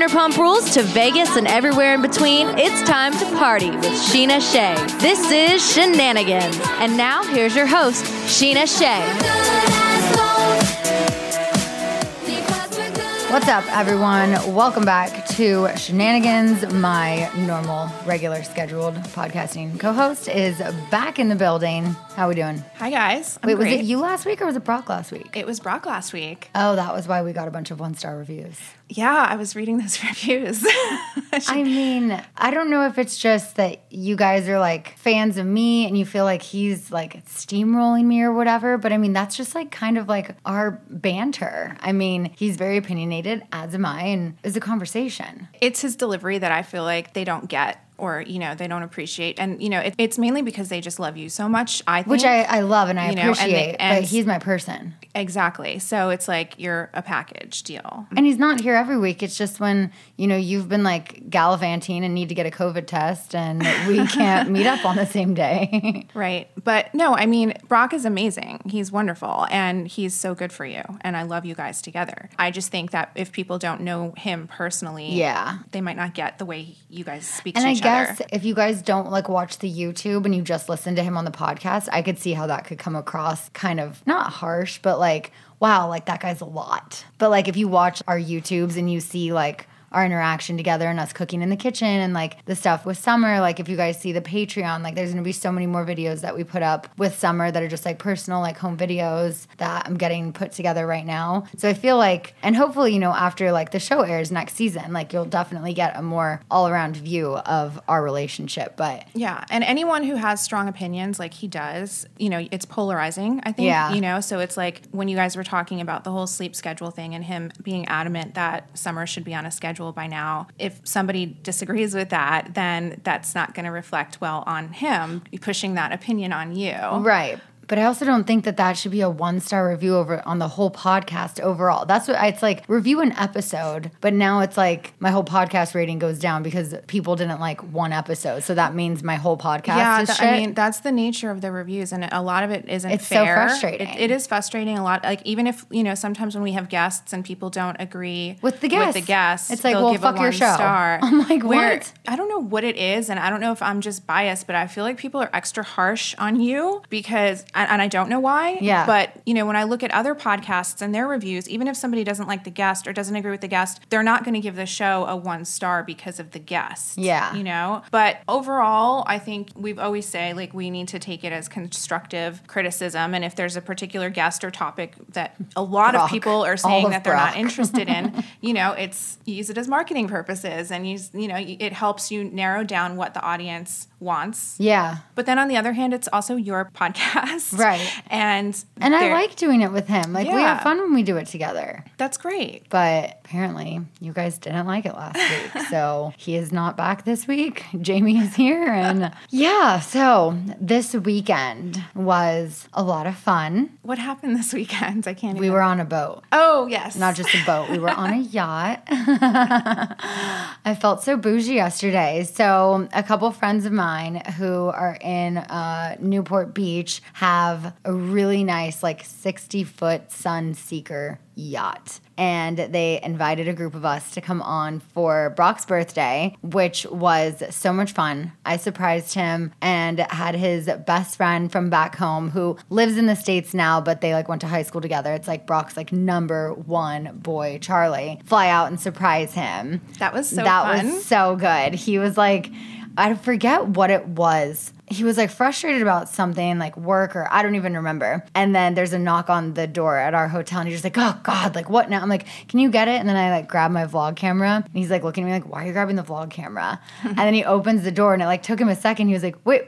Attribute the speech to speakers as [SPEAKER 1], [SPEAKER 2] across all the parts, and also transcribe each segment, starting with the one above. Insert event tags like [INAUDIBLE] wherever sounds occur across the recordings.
[SPEAKER 1] Vanderpump Rules to Vegas and everywhere in between, it's time to party with Scheana Shay. This is Scheananigans. And now, here's your host, Scheana Shay.
[SPEAKER 2] What's up, everyone? Welcome back to Scheananigans. My normal, regular scheduled podcasting co host is back in the building. How we doing?
[SPEAKER 3] Hi guys. I'm
[SPEAKER 2] Wait, was it you last week or was it Brock last week?
[SPEAKER 3] It was Brock last week.
[SPEAKER 2] Oh, that was why we got a bunch of one star reviews.
[SPEAKER 3] Yeah, I was reading those [LAUGHS] reviews. [LAUGHS]
[SPEAKER 2] I mean, I don't know if it's just that you guys are like fans of me and you feel like he's like steamrolling me or whatever, but I mean, that's just like kind of like our banter. I mean, he's very opinionated, as am I, and is a conversation.
[SPEAKER 3] it's his delivery that I feel like they don't get or, you know, they don't appreciate. And, you know, it, it's mainly because they just love you so much, I think.
[SPEAKER 2] Which I, I love and I
[SPEAKER 3] You know, and they-
[SPEAKER 2] appreciate,
[SPEAKER 3] and-
[SPEAKER 2] but he's my person.
[SPEAKER 3] Exactly. So it's like you're a package deal.
[SPEAKER 2] And he's not here every week. It's just when, you know, you've been like gallivanting and need to get a COVID test and [LAUGHS] we can't meet up on the same day.
[SPEAKER 3] Right. But no, I mean, Brock is amazing. He's wonderful and he's so good for you. And I love you guys together. I just think that if people don't know him personally,
[SPEAKER 2] Yeah.
[SPEAKER 3] they might not get the way you guys speak
[SPEAKER 2] and
[SPEAKER 3] to
[SPEAKER 2] I
[SPEAKER 3] each
[SPEAKER 2] guess if you guys don't like watch the YouTube and you just listen to him on the podcast, I could see how that could come across kind of not harsh, but like, wow, like that guy's a lot. But like if you watch our YouTubes and you see like our interaction together and us cooking in the kitchen and like the stuff with Summer, like if you guys see the Patreon, like there's gonna be so many more videos that we put up with Summer that are just like personal, like home videos that I'm getting put together right now. So I feel like, and hopefully, you know, after like the show airs next season, like you'll definitely get a more all around view of our relationship. But
[SPEAKER 3] Yeah, and anyone who has strong opinions like he does, you know, it's polarizing, I think,
[SPEAKER 2] Yeah.
[SPEAKER 3] you know, so it's like when you guys were talking about the whole sleep schedule thing and him being adamant that summer should be on a schedule by now. If somebody disagrees with that, then that's not going to reflect well on him pushing that opinion on you.
[SPEAKER 2] Right. But I also don't think that that should be a one star review over on the whole podcast overall. That's what it's like. Review an episode, but now it's like my whole podcast rating goes down because people didn't like one episode. So that means my whole podcast
[SPEAKER 3] Yeah,
[SPEAKER 2] is
[SPEAKER 3] th-. I mean that's the nature of the reviews, and a lot of it isn't.
[SPEAKER 2] It's so
[SPEAKER 3] fair.
[SPEAKER 2] frustrating.
[SPEAKER 3] It, it is frustrating a lot. Like even if you know, sometimes when we have guests and people don't agree
[SPEAKER 2] With the
[SPEAKER 3] with
[SPEAKER 2] guests.
[SPEAKER 3] the guests,
[SPEAKER 2] It's like, well,
[SPEAKER 3] give
[SPEAKER 2] fuck
[SPEAKER 3] a
[SPEAKER 2] your show.
[SPEAKER 3] Star. [LAUGHS]
[SPEAKER 2] I'm like,
[SPEAKER 3] Where-
[SPEAKER 2] what?
[SPEAKER 3] I don't know what it is, and I don't know if I'm just biased, but I feel like people are extra harsh on you because, and, and I don't know why.
[SPEAKER 2] Yeah.
[SPEAKER 3] But you know, when I look at other podcasts and their reviews, even if somebody doesn't like the guest or doesn't agree with the guest, they're not going to give the show a one star because of the guest.
[SPEAKER 2] Yeah.
[SPEAKER 3] You know, but overall, I think we've always say like we need to take it as constructive criticism, and if there's a particular guest or topic that a lot
[SPEAKER 2] Brock.
[SPEAKER 3] of people are saying that they're not [LAUGHS] interested in, you know, it's use it as marketing purposes, and use you know it helps you narrow down what the audience wants.
[SPEAKER 2] yeah.
[SPEAKER 3] But then on the other hand, it's also your [LAUGHS] podcast.
[SPEAKER 2] Right.
[SPEAKER 3] And
[SPEAKER 2] And I like doing it with him. Like we have fun when we do it together.
[SPEAKER 3] that's great.
[SPEAKER 2] But apparently, you guys didn't like it last week. [LAUGHS] So he is not back this week. [LAUGHS] Jamie is here. And yeah, so this weekend was a lot of fun.
[SPEAKER 3] What happened this weekend? I can't.
[SPEAKER 2] We
[SPEAKER 3] even-
[SPEAKER 2] were on a boat.
[SPEAKER 3] Oh yes.
[SPEAKER 2] Not just a boat. We were on a [LAUGHS] yacht. I felt so bougie yesterday. So, a couple friends of mine who are in uh, Newport Beach have a really nice, like 60 foot Sunseeker yacht. And they invited a group of us to come on for Brock's birthday, which was so much fun. I surprised him and had his best friend from back home who lives in the States now, but they like went to high school together. It's like Brock's like number one boy, Charlie, fly out and surprise him.
[SPEAKER 3] That was so
[SPEAKER 2] that
[SPEAKER 3] fun.
[SPEAKER 2] was so good. He was like, I forget what it was. He was like frustrated about something like work or I don't even remember. And then there's a knock on the door at our hotel and he's just like, oh God, like what now? I'm like, can you get it? And then I like grab my vlog camera and he's like looking at me like, why are you grabbing the vlog camera? [LAUGHS] and then he opens the door and it like took him a second. He was like, wait,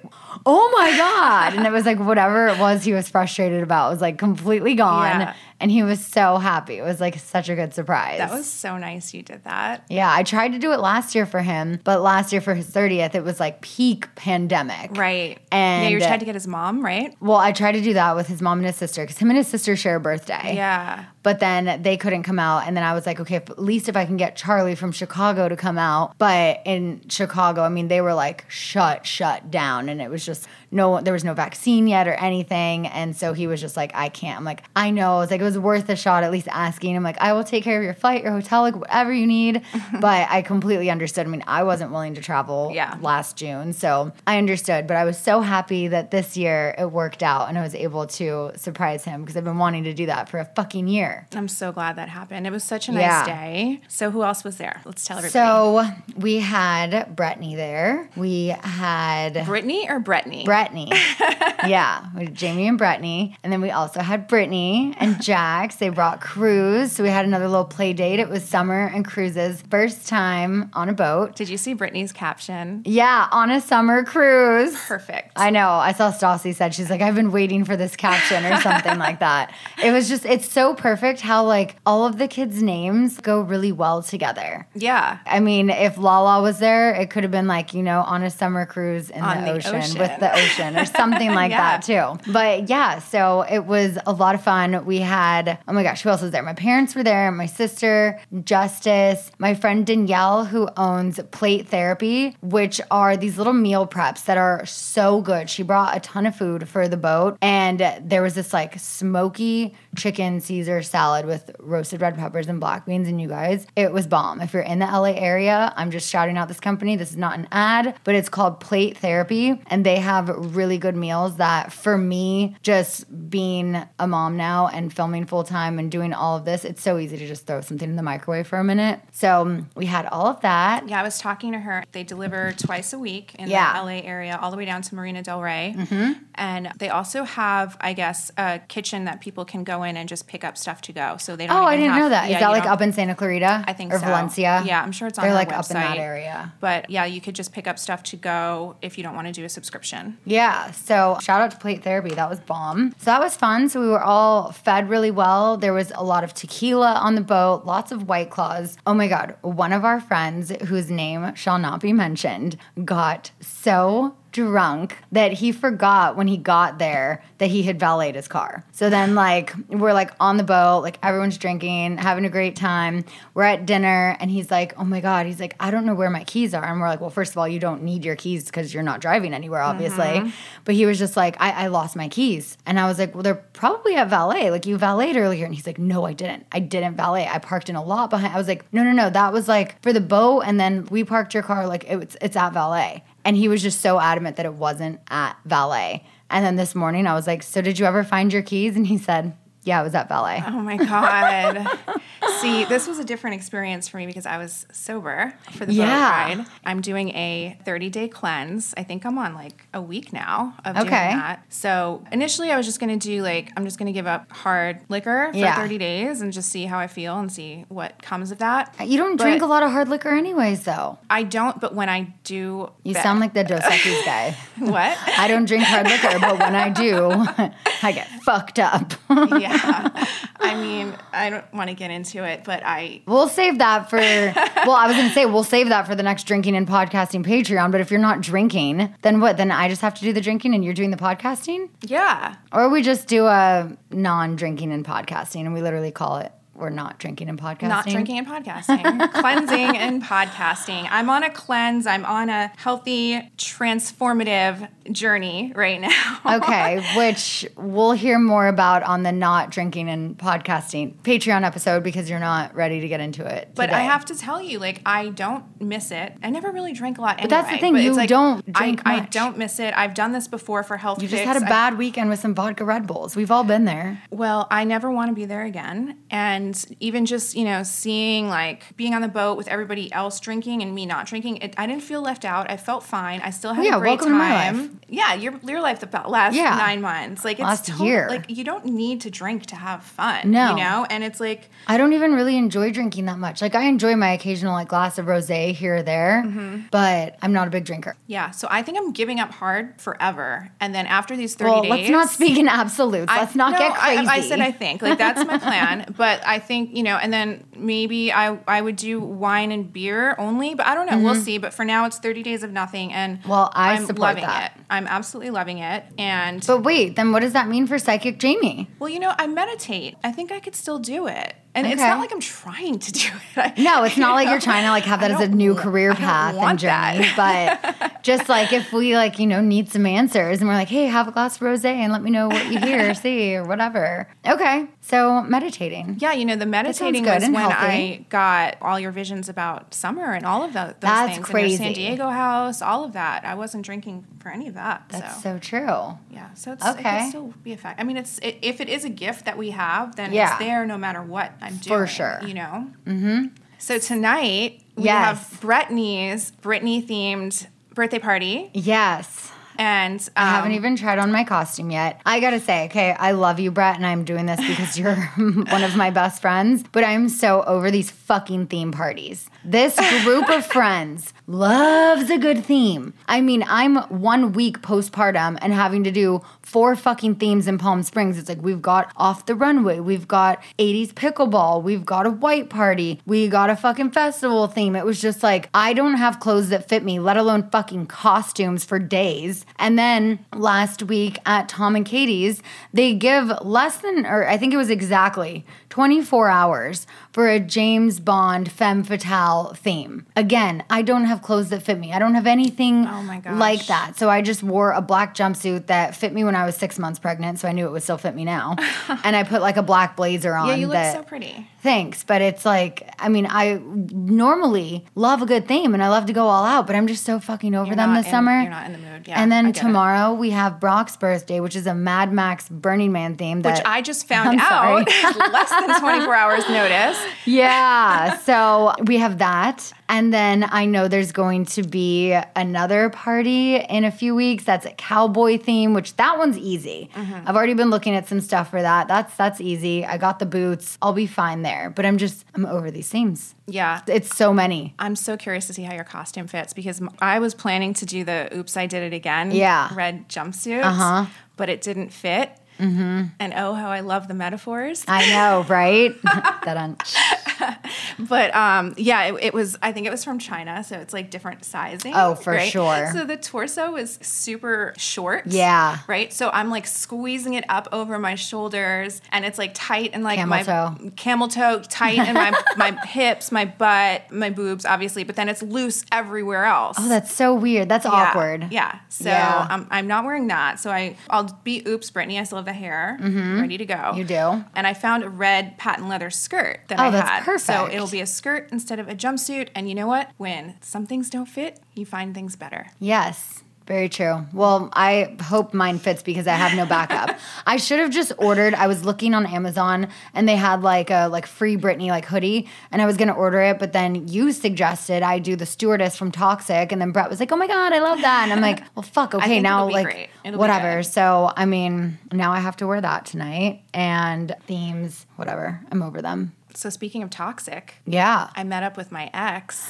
[SPEAKER 2] oh my God. And it was like whatever it was he was frustrated about was like completely gone.
[SPEAKER 3] Yeah.
[SPEAKER 2] And he was so happy. It was like such a good surprise.
[SPEAKER 3] That was so nice you did that.
[SPEAKER 2] Yeah, I tried to do it last year for him, but last year for his 30th, it was like peak pandemic.
[SPEAKER 3] Right.
[SPEAKER 2] And-
[SPEAKER 3] yeah, you tried to get his mom, right?
[SPEAKER 2] Well, I tried to do that with his mom and his sister because him and his sister share a birthday.
[SPEAKER 3] Yeah.
[SPEAKER 2] But then they couldn't come out. And then I was like, okay, if, at least if I can get Charlie from Chicago to come out. But in Chicago, I mean, they were like shut, shut down. And it was just no, there was no vaccine yet or anything. And so he was just like, I can't. I'm like, I know. It's like, it was worth a shot at least asking. I'm like, I will take care of your flight, your hotel, like whatever you need. [LAUGHS] but I completely understood. I mean, I wasn't willing to travel
[SPEAKER 3] Yeah.
[SPEAKER 2] last June. So I understood. But I was so happy that this year it worked out and I was able to surprise him because I've been wanting to do that for a fucking year.
[SPEAKER 3] I'm so glad that happened. It was such a nice
[SPEAKER 2] Yeah.
[SPEAKER 3] day. So who else was there? Let's tell everybody.
[SPEAKER 2] So we had Brittany there. We had
[SPEAKER 3] Brittany or Brittany?
[SPEAKER 2] Brittany. [LAUGHS] yeah, we had Jamie and Brittany. And then we also had Brittany and [LAUGHS] Jax. They brought Cruz. So we had another little play date. It was Summer and Cruz's first time on a boat.
[SPEAKER 3] Did you see Brittany's caption?
[SPEAKER 2] Yeah, on a summer cruise.
[SPEAKER 3] Perfect.
[SPEAKER 2] I know. I saw Stassi said she's like, I've been waiting for this caption or something like that. [LAUGHS] It was just, it's so perfect how like all of the kids' names go really well together.
[SPEAKER 3] yeah.
[SPEAKER 2] I mean, if Lala was there, it could have been like, you know, on a summer cruise in the,
[SPEAKER 3] the
[SPEAKER 2] ocean,
[SPEAKER 3] ocean.
[SPEAKER 2] with the ocean or something [LAUGHS] like
[SPEAKER 3] Yeah.
[SPEAKER 2] that too. But yeah, so it was a lot of fun. We had, oh my gosh, who else was there? My parents were there, my sister, Justice, my friend Danielle, who owns Plate Therapy, which are these little meal preps that are so good. She brought a ton of food for the boat, and there was this like smoky chicken Caesar salad with roasted red peppers and black beans. And you guys, it was bomb. If you're in the LA area, I'm just shouting out this company. This is not an ad, but it's called Plate Therapy, and they have really good meals that for me, just being a mom now and filming full time and doing all of this, it's so easy to just throw something in the microwave for a minute. So we had all of that.
[SPEAKER 3] Yeah, I was talking to her. They deliver twice a week in
[SPEAKER 2] Yeah.
[SPEAKER 3] the LA area, all the way down to Marina Del Rey. Mm-hmm. And they also have, I guess, a kitchen that people can go in and just pick up stuff to go. So they don't.
[SPEAKER 2] Oh, I didn't
[SPEAKER 3] have-
[SPEAKER 2] know that. Is
[SPEAKER 3] yeah,
[SPEAKER 2] that like up in Santa Clarita?
[SPEAKER 3] I think
[SPEAKER 2] or
[SPEAKER 3] so.
[SPEAKER 2] Valencia.
[SPEAKER 3] Yeah, I'm sure it's on
[SPEAKER 2] They're like up in that
[SPEAKER 3] website.
[SPEAKER 2] area.
[SPEAKER 3] But yeah, you could just pick up stuff to go if you don't want to do a subscription.
[SPEAKER 2] Yeah. So shout out to Plate Therapy. That was bomb. So that was fun. So we were all fed really well. There was a lot of tequila on the boat, lots of white claws. Oh my God. One of our friends, whose name shall not be mentioned, got so drunk that he forgot when he got there that he had valeted his car. So then like we're like on the boat, like everyone's drinking, having a great time. We're at dinner and he's like, "Oh my god." He's like, "I don't know where my keys are." And we're like, "Well, first of all, you don't need your keys cuz you're not driving anywhere, obviously." Mm-hmm. But he was just like, I-, "I lost my keys." And I was like, "Well, they're probably at valet. Like you valeted earlier." And he's like, "No, I didn't. I didn't valet. I parked in a lot behind." I was like, "No, no, no. That was like for the boat and then we parked your car like it's it's at valet." And he was just so adamant that it wasn't at valet. And then this morning I was like, So did you ever find your keys? And he said, Yeah, it was at ballet.
[SPEAKER 3] Oh my God. [LAUGHS] See, this was a different experience for me because I was sober for the
[SPEAKER 2] Yeah.
[SPEAKER 3] boat ride. I'm doing a 30 day cleanse. I think I'm on like a week now of doing that. So initially, I was just going to do like, I'm just going to give up hard liquor for
[SPEAKER 2] Yeah.
[SPEAKER 3] 30 days and just see how I feel and see what comes of that.
[SPEAKER 2] You don't drink a lot of hard liquor, anyways, though.
[SPEAKER 3] I don't, but when I do.
[SPEAKER 2] You sound like the Dos Equis guy. [LAUGHS]
[SPEAKER 3] What?
[SPEAKER 2] I don't drink hard liquor, but when I do, [LAUGHS] I get fucked up.
[SPEAKER 3] yeah. I mean, I don't want to get into it, but I
[SPEAKER 2] We'll save that for. Well, I was going to say we'll save that for the next drinking and podcasting Patreon. But if you're not drinking, then what? Then I just have to do the drinking and you're doing the podcasting,
[SPEAKER 3] yeah.
[SPEAKER 2] or we just do a non-drinking and podcasting, and we literally call it we're not drinking and podcasting.
[SPEAKER 3] Not drinking and podcasting, [LAUGHS] cleansing and podcasting. I'm on a cleanse. I'm on a healthy, transformative journey right now.
[SPEAKER 2] okay, [LAUGHS] which we'll hear more about on the not drinking and podcasting Patreon episode because you're not ready to get into it.
[SPEAKER 3] But I have to tell you, like, I don't miss it. I never really drank a lot anyway.
[SPEAKER 2] But that's the thing, you
[SPEAKER 3] like,
[SPEAKER 2] don't drink
[SPEAKER 3] I, I don't miss it. I've done this before for health
[SPEAKER 2] You just
[SPEAKER 3] fix.
[SPEAKER 2] had a bad weekend with some vodka Red Bulls. We've all been there.
[SPEAKER 3] Well, I never want to be there again. And even just, you know, seeing like being on the boat with everybody else drinking and me not drinking, it, I didn't feel left out. I felt fine. I still had
[SPEAKER 2] Yeah,
[SPEAKER 3] a great
[SPEAKER 2] welcome to my life.
[SPEAKER 3] Yeah, your your life the last
[SPEAKER 2] Yeah.
[SPEAKER 3] nine months. Like it's
[SPEAKER 2] Last
[SPEAKER 3] tot-
[SPEAKER 2] year.
[SPEAKER 3] Like you don't need to drink to have fun.
[SPEAKER 2] No.
[SPEAKER 3] You know? And it's like
[SPEAKER 2] I don't even really enjoy drinking that much. Like I enjoy my occasional like glass of rosé here or there,
[SPEAKER 3] Mm-hmm.
[SPEAKER 2] but I'm not a big drinker.
[SPEAKER 3] yeah. So I think I'm giving up hard forever. And then after these 30
[SPEAKER 2] Well,
[SPEAKER 3] days.
[SPEAKER 2] let's not speak in absolutes.
[SPEAKER 3] I-
[SPEAKER 2] let's not
[SPEAKER 3] no,
[SPEAKER 2] get
[SPEAKER 3] I-
[SPEAKER 2] crazy.
[SPEAKER 3] I, said I think like that's my plan, [LAUGHS] but I think you know, and then maybe I I would do wine and beer only, but I don't know. We'll see. But for now, it's thirty days of nothing, and
[SPEAKER 2] Mm-hmm. Well, I
[SPEAKER 3] am loving
[SPEAKER 2] that.
[SPEAKER 3] it. I'm absolutely loving it, and
[SPEAKER 2] But wait, then what does that mean for psychic Jamie?
[SPEAKER 3] well, you know, I meditate. I think I could still do it, and it's not like I'm trying to [LAUGHS] do it.
[SPEAKER 2] No, it's not like
[SPEAKER 3] you
[SPEAKER 2] you're trying to like have that as a new career path and journey. [LAUGHS] But just like if we like, you know, need some answers and we're like, hey, have a glass of rosé and let me know what you hear or [LAUGHS] see or whatever. Okay. So meditating.
[SPEAKER 3] Yeah, you know, the meditating
[SPEAKER 2] good
[SPEAKER 3] was
[SPEAKER 2] and
[SPEAKER 3] when
[SPEAKER 2] healthy.
[SPEAKER 3] I got all your visions about summer and all of tho- those
[SPEAKER 2] That's
[SPEAKER 3] things. Your San. Diego house, all of that. I wasn't drinking for any of that.
[SPEAKER 2] That's
[SPEAKER 3] so.
[SPEAKER 2] so true.
[SPEAKER 3] Yeah, so it's, it
[SPEAKER 2] Okay.
[SPEAKER 3] can still be a fact. I mean, it's i if it is a gift that we have, then
[SPEAKER 2] Yeah.
[SPEAKER 3] it's there no matter what I'm doing.
[SPEAKER 2] For sure.
[SPEAKER 3] you know. Mm-hmm. So tonight we
[SPEAKER 2] Yes.
[SPEAKER 3] have Brittany's Britney themed birthday party,
[SPEAKER 2] Yes.
[SPEAKER 3] and um,
[SPEAKER 2] I haven't even tried on my costume yet. I gotta say, okay, I love you, Brett, and I'm doing this because you're [LAUGHS] [LAUGHS] one of my best friends, but I'm so over these fucking theme parties. This group of [LAUGHS] friends loves a good theme. I mean, I'm one week postpartum and having to do four fucking themes in Palm Springs. It's like we've got off the runway, we've got 80s pickleball, we've got a white party, we got a fucking festival theme. It was just like, I don't have clothes that fit me, let alone fucking costumes for days. And then last week at Tom and Katie's, they give less than, or I think it was exactly 24 hours for a James Bond femme fatale theme. Again, I don't have clothes that fit me. I don't have anything
[SPEAKER 3] Oh
[SPEAKER 2] like that. So I just wore a black jumpsuit that fit me when I was six months pregnant, so I knew it would still fit me now. [LAUGHS] and I put like a black blazer on.
[SPEAKER 3] yeah, you look
[SPEAKER 2] that,
[SPEAKER 3] so pretty.
[SPEAKER 2] Thanks, but it's like I mean I normally love a good theme and I love to go all out, but I'm just so fucking over
[SPEAKER 3] You're
[SPEAKER 2] them this
[SPEAKER 3] in-
[SPEAKER 2] summer.
[SPEAKER 3] you're not in the mood. Yeah,
[SPEAKER 2] and then
[SPEAKER 3] get it.
[SPEAKER 2] tomorrow we have Brock's birthday, which is a Mad Max Burning Man theme. That
[SPEAKER 3] Which I just found
[SPEAKER 2] I'm
[SPEAKER 3] out less than 24 hours notice. [LAUGHS]
[SPEAKER 2] yeah. So we have that. And then I know there's going to be another party in a few weeks. That's a cowboy theme, which that one's easy.
[SPEAKER 3] Mm-hmm.
[SPEAKER 2] I've already been looking at some stuff for that. That's that's easy. I got the boots. I'll be fine there. But I'm just I'm over these themes.
[SPEAKER 3] Yeah.
[SPEAKER 2] It's so many.
[SPEAKER 3] I'm so curious to see how your costume fits because I was planning to do the "Oops, I Did It Again"
[SPEAKER 2] Yeah.
[SPEAKER 3] red jumpsuit,
[SPEAKER 2] Uh-huh.
[SPEAKER 3] but it didn't fit. Mm-hmm. And oh, how I love the metaphors!
[SPEAKER 2] I know, right? [LAUGHS] that on. [LAUGHS] [LAUGHS]
[SPEAKER 3] But um, yeah, it, it was. I think it was from China, so it's like different sizing.
[SPEAKER 2] Oh, for
[SPEAKER 3] right?
[SPEAKER 2] sure.
[SPEAKER 3] So the torso is super short.
[SPEAKER 2] Yeah.
[SPEAKER 3] Right. So I'm like squeezing it up over my shoulders, and it's like tight and like
[SPEAKER 2] Camel
[SPEAKER 3] my
[SPEAKER 2] toe.
[SPEAKER 3] camel toe tight in my [LAUGHS] my hips, my butt, my boobs, obviously. But then it's loose everywhere else.
[SPEAKER 2] Oh, that's so weird. That's
[SPEAKER 3] Yeah,
[SPEAKER 2] awkward.
[SPEAKER 3] Yeah. So
[SPEAKER 2] Yeah.
[SPEAKER 3] I'm, I'm not wearing that. So I I'll be oops, Britney. I still have the hair ready to go.
[SPEAKER 2] Mm-hmm. You do?
[SPEAKER 3] And I found a red patent leather skirt that
[SPEAKER 2] Oh,
[SPEAKER 3] I
[SPEAKER 2] that's
[SPEAKER 3] had. So
[SPEAKER 2] perfect.
[SPEAKER 3] it'll be a skirt instead of a jumpsuit. And you know what? When some things don't fit, you find things better.
[SPEAKER 2] Yes. Very true. Well, I hope mine fits because I have no backup. [LAUGHS] I should have just ordered. I was looking on Amazon and they had like a like free Britney like hoodie, and I was gonna order it, but then you suggested I do the stewardess from Toxic, and then Brett was like, "Oh my god, I love that," and I'm like, "Well, fuck, [LAUGHS] okay, now like
[SPEAKER 3] great. It'll be
[SPEAKER 2] whatever." So I mean, now I have to wear that tonight, and themes, whatever. I'm over them.
[SPEAKER 3] So speaking of toxic,
[SPEAKER 2] Yeah,
[SPEAKER 3] I met up with my ex.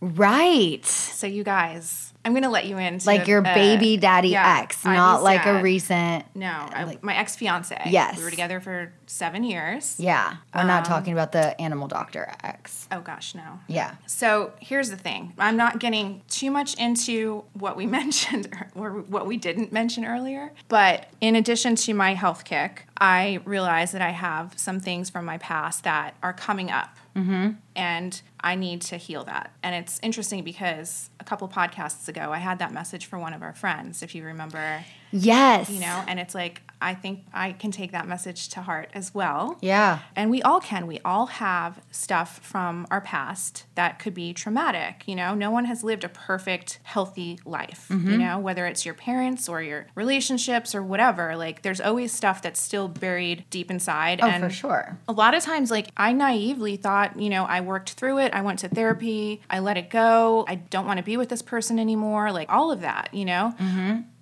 [SPEAKER 2] Right.
[SPEAKER 3] So you guys, I'm gonna let you in.
[SPEAKER 2] Like your
[SPEAKER 3] uh,
[SPEAKER 2] baby daddy
[SPEAKER 3] yeah,
[SPEAKER 2] ex, not like a recent.
[SPEAKER 3] No, I, my ex fiance.
[SPEAKER 2] Yes.
[SPEAKER 3] we were together for seven years.
[SPEAKER 2] Yeah, we're not
[SPEAKER 3] Um,
[SPEAKER 2] talking about the animal doctor ex.
[SPEAKER 3] Oh gosh, no.
[SPEAKER 2] Yeah.
[SPEAKER 3] So here's the thing. I'm not getting too much into what we [LAUGHS] mentioned or what we didn't mention earlier. But in addition to my health kick, I realize that I have some things from my past that are coming up. Mm-hmm. And I need to heal that. And it's interesting because a couple podcasts ago, I had that message for one of our friends, if you remember,
[SPEAKER 2] Yes.
[SPEAKER 3] you know, and it's like, I think I can take that message to heart as well.
[SPEAKER 2] Yeah.
[SPEAKER 3] And we all can. We all have stuff from our past that could be traumatic. You know, no one has lived a perfect, healthy life,
[SPEAKER 2] Mm-hmm.
[SPEAKER 3] you know, whether it's your parents or your relationships or whatever. Like, there's always stuff that's still buried deep inside.
[SPEAKER 2] Oh,
[SPEAKER 3] and
[SPEAKER 2] for sure.
[SPEAKER 3] a lot of times, like, I naively thought, you know, I worked through it. I went to therapy. I let it go. I don't want to be with this person anymore. Like, all of that, you know?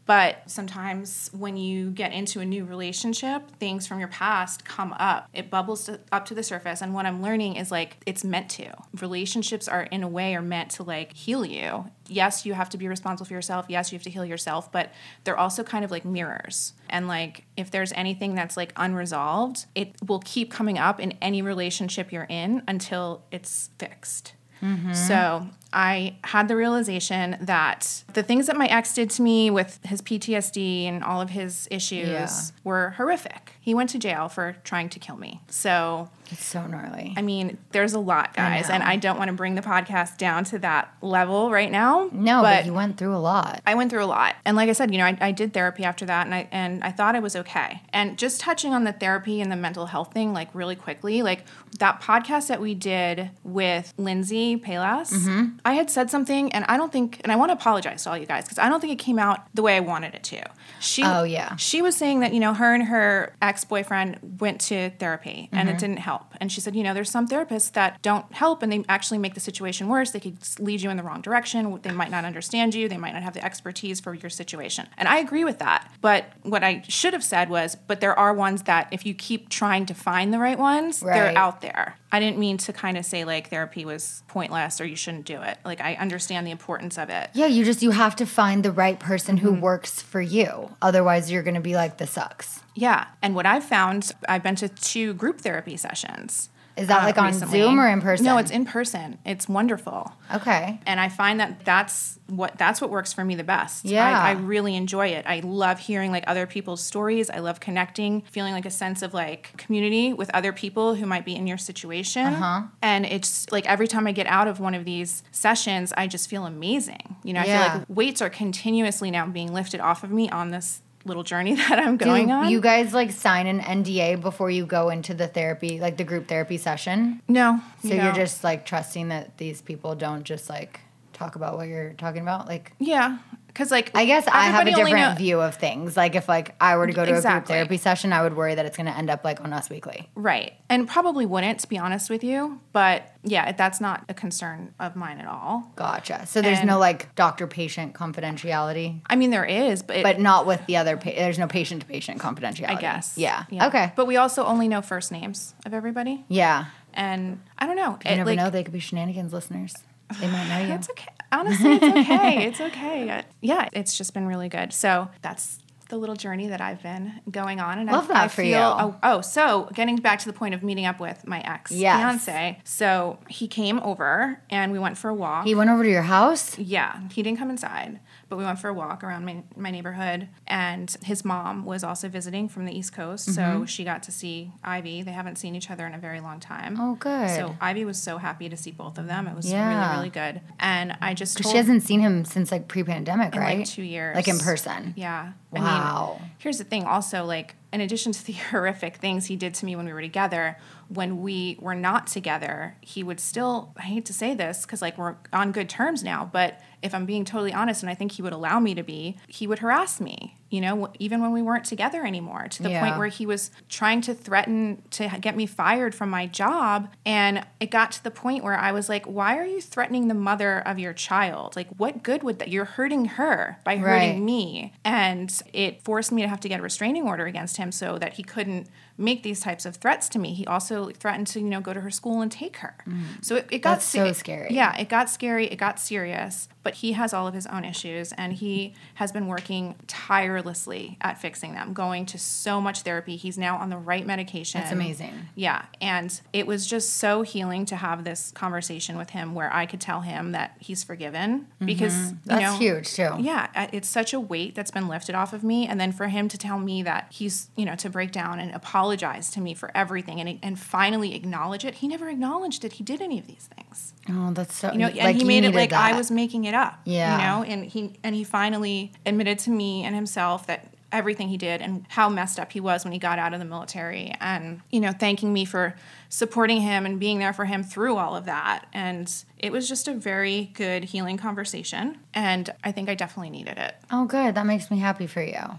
[SPEAKER 3] But sometimes when you get into a new relationship, things from your past come up. It bubbles to, up to the surface. And what I'm learning is like it's meant to. Relationships are, in a way, are meant to like heal you. Yes, you have to be responsible for yourself. Yes, you have to heal yourself. But they're also kind of like mirrors. And like if there's anything that's like unresolved, it will keep coming up in any relationship you're in until it's fixed. Mm-hmm. So I had the realization that the things that my ex did to me with his PTSD and all of his issues
[SPEAKER 2] Yeah.
[SPEAKER 3] were horrific. He went to jail for trying to kill me. So,
[SPEAKER 2] It's so gnarly.
[SPEAKER 3] I mean, there's a lot, guys, and. I don't want to bring the podcast down to that level right now.
[SPEAKER 2] no, but, you went through a lot.
[SPEAKER 3] I went through a lot. And like I said, you know, I, I did therapy after that and I and I thought I was okay. And just touching on the therapy and the mental health thing, like really quickly, like that podcast that we did with Lindsey Pelas,
[SPEAKER 2] Mm-hmm.
[SPEAKER 3] I had said something and I don't think and I want to apologize to all you guys because I don't think it came out the way I wanted it to. She
[SPEAKER 2] Oh, yeah.
[SPEAKER 3] She was saying that, you know, her and her ex-boyfriend went to therapy and
[SPEAKER 2] Mm-hmm.
[SPEAKER 3] it didn't help. And she said, you know, there's some therapists that don't help and they actually make the situation worse. They could lead you in the wrong direction. They might not understand you. They might not have the expertise for your situation. And I agree with that. But what I should have said was, but there are ones that if you keep trying to find the right ones,
[SPEAKER 2] Right.
[SPEAKER 3] they're out there. I didn't mean to kind of say like therapy was pointless or you shouldn't do it. Like I understand the importance of it.
[SPEAKER 2] Yeah, you just you have to find the right person
[SPEAKER 3] Mm-hmm.
[SPEAKER 2] who works for you. Otherwise, you're going to be like, this sucks.
[SPEAKER 3] Yeah. And what I've found, I've been to two group therapy sessions.
[SPEAKER 2] Is that
[SPEAKER 3] uh,
[SPEAKER 2] like on
[SPEAKER 3] recently.
[SPEAKER 2] Zoom or in person?
[SPEAKER 3] No, it's in person. It's wonderful.
[SPEAKER 2] Okay.
[SPEAKER 3] And I find that that's what that's what works for me the best.
[SPEAKER 2] Yeah.
[SPEAKER 3] I, I really enjoy it. I love hearing like other people's stories. I love connecting, feeling like a sense of like community with other people who might be in your situation.
[SPEAKER 2] Uh-huh.
[SPEAKER 3] And it's like every time I get out of one of these sessions, I just feel amazing. You know, I feel like weights are continuously now being lifted off of me on this little journey [LAUGHS] that I'm
[SPEAKER 2] Do
[SPEAKER 3] going on.
[SPEAKER 2] you guys like sign an NDA before you go into the therapy, like the group therapy session?
[SPEAKER 3] no.
[SPEAKER 2] So
[SPEAKER 3] you
[SPEAKER 2] you're just like trusting that these people don't just like talk about what you're talking about? Like,
[SPEAKER 3] Yeah. Because like
[SPEAKER 2] I guess I have a different
[SPEAKER 3] know-
[SPEAKER 2] view of things. Like, if like I were to go to a group therapy session, I would worry that it's going to end up like on Us Weekly.
[SPEAKER 3] Right. And probably wouldn't, to be honest with you. But yeah, that's not a concern of mine at all.
[SPEAKER 2] Gotcha. So there's
[SPEAKER 3] And-
[SPEAKER 2] no like doctor patient confidentiality,
[SPEAKER 3] I mean, there is, but,
[SPEAKER 2] but not with the other. Pa- there's no patient to patient confidentiality.
[SPEAKER 3] I guess.
[SPEAKER 2] Yeah. Okay.
[SPEAKER 3] But we also only know first names of everybody.
[SPEAKER 2] yeah.
[SPEAKER 3] And I don't know.
[SPEAKER 2] You
[SPEAKER 3] it,
[SPEAKER 2] never
[SPEAKER 3] like,
[SPEAKER 2] know. They could be Scheananigans listeners. They might know you.
[SPEAKER 3] It's okay. Honestly, it's okay. [LAUGHS] it's okay. Yeah, it's just been really good. So that's the little journey that I've been going on. And
[SPEAKER 2] Love
[SPEAKER 3] I,
[SPEAKER 2] that
[SPEAKER 3] I
[SPEAKER 2] for
[SPEAKER 3] feel,
[SPEAKER 2] you.
[SPEAKER 3] Oh, oh, so getting back to the point of meeting up with my ex
[SPEAKER 2] Yes.
[SPEAKER 3] fiance. So he came over and we went for a walk.
[SPEAKER 2] He went over to your house.
[SPEAKER 3] Yeah, he didn't come inside, but we went for a walk around my, my neighborhood. And his mom was also visiting from the East Coast,
[SPEAKER 2] Mm-hmm.
[SPEAKER 3] so she got to see Ivy. They haven't seen each other in a very long time.
[SPEAKER 2] Oh, good.
[SPEAKER 3] So Ivy was so happy to see both of them. It was
[SPEAKER 2] Yeah.
[SPEAKER 3] really, really good. And I just told
[SPEAKER 2] She hasn't seen him since like pre-pandemic, right?
[SPEAKER 3] like two years,
[SPEAKER 2] Like in person.
[SPEAKER 3] Yeah,
[SPEAKER 2] Wow.
[SPEAKER 3] I
[SPEAKER 2] Wow.
[SPEAKER 3] here's the thing also, like, in addition to the [LAUGHS] horrific things he did to me when we were together, when we were not together, he would still, I hate to say this because, like, we're on good terms now, but if I'm being totally honest, and I think he would allow me to be, he would harass me, you know, even when we weren't together anymore, to the
[SPEAKER 2] Yeah.
[SPEAKER 3] point where he was trying to threaten to get me fired from my job. And it got to the point where I was like, why are you threatening the mother of your child? Like, what good would that? You're hurting her by hurting
[SPEAKER 2] Right.
[SPEAKER 3] me. And it forced me to have to get a restraining order against him so that he couldn't make these types of threats to me. He also threatened to, you know, go to her school and take her. So it, it got
[SPEAKER 2] Mm. That's so scary.
[SPEAKER 3] Yeah, it got scary. It got serious. But he has all of his own issues, and he has been working tirelessly at fixing them, going to so much therapy. He's now on the right medication.
[SPEAKER 2] That's amazing.
[SPEAKER 3] Yeah, and it was just so healing to have this conversation with him where I could tell him that he's forgiven because you
[SPEAKER 2] Mm-hmm. That's
[SPEAKER 3] know,
[SPEAKER 2] huge too.
[SPEAKER 3] yeah, it's such a weight that's been lifted off of me, and then for him to tell me that he's, you know, to break down and apologize to me for everything, and and finally acknowledge it. He never acknowledged that he did any of these things,
[SPEAKER 2] Oh, that's so.
[SPEAKER 3] you know, and
[SPEAKER 2] like
[SPEAKER 3] he made it like I was making it up,
[SPEAKER 2] Yeah.
[SPEAKER 3] you know, and he and he finally admitted to me and himself that everything he did and how messed up he was when he got out of the military and you know thanking me for supporting him and being there for him through all of that and it was just a very good healing conversation and i think i definitely needed it
[SPEAKER 2] Oh, good. That makes me happy for you.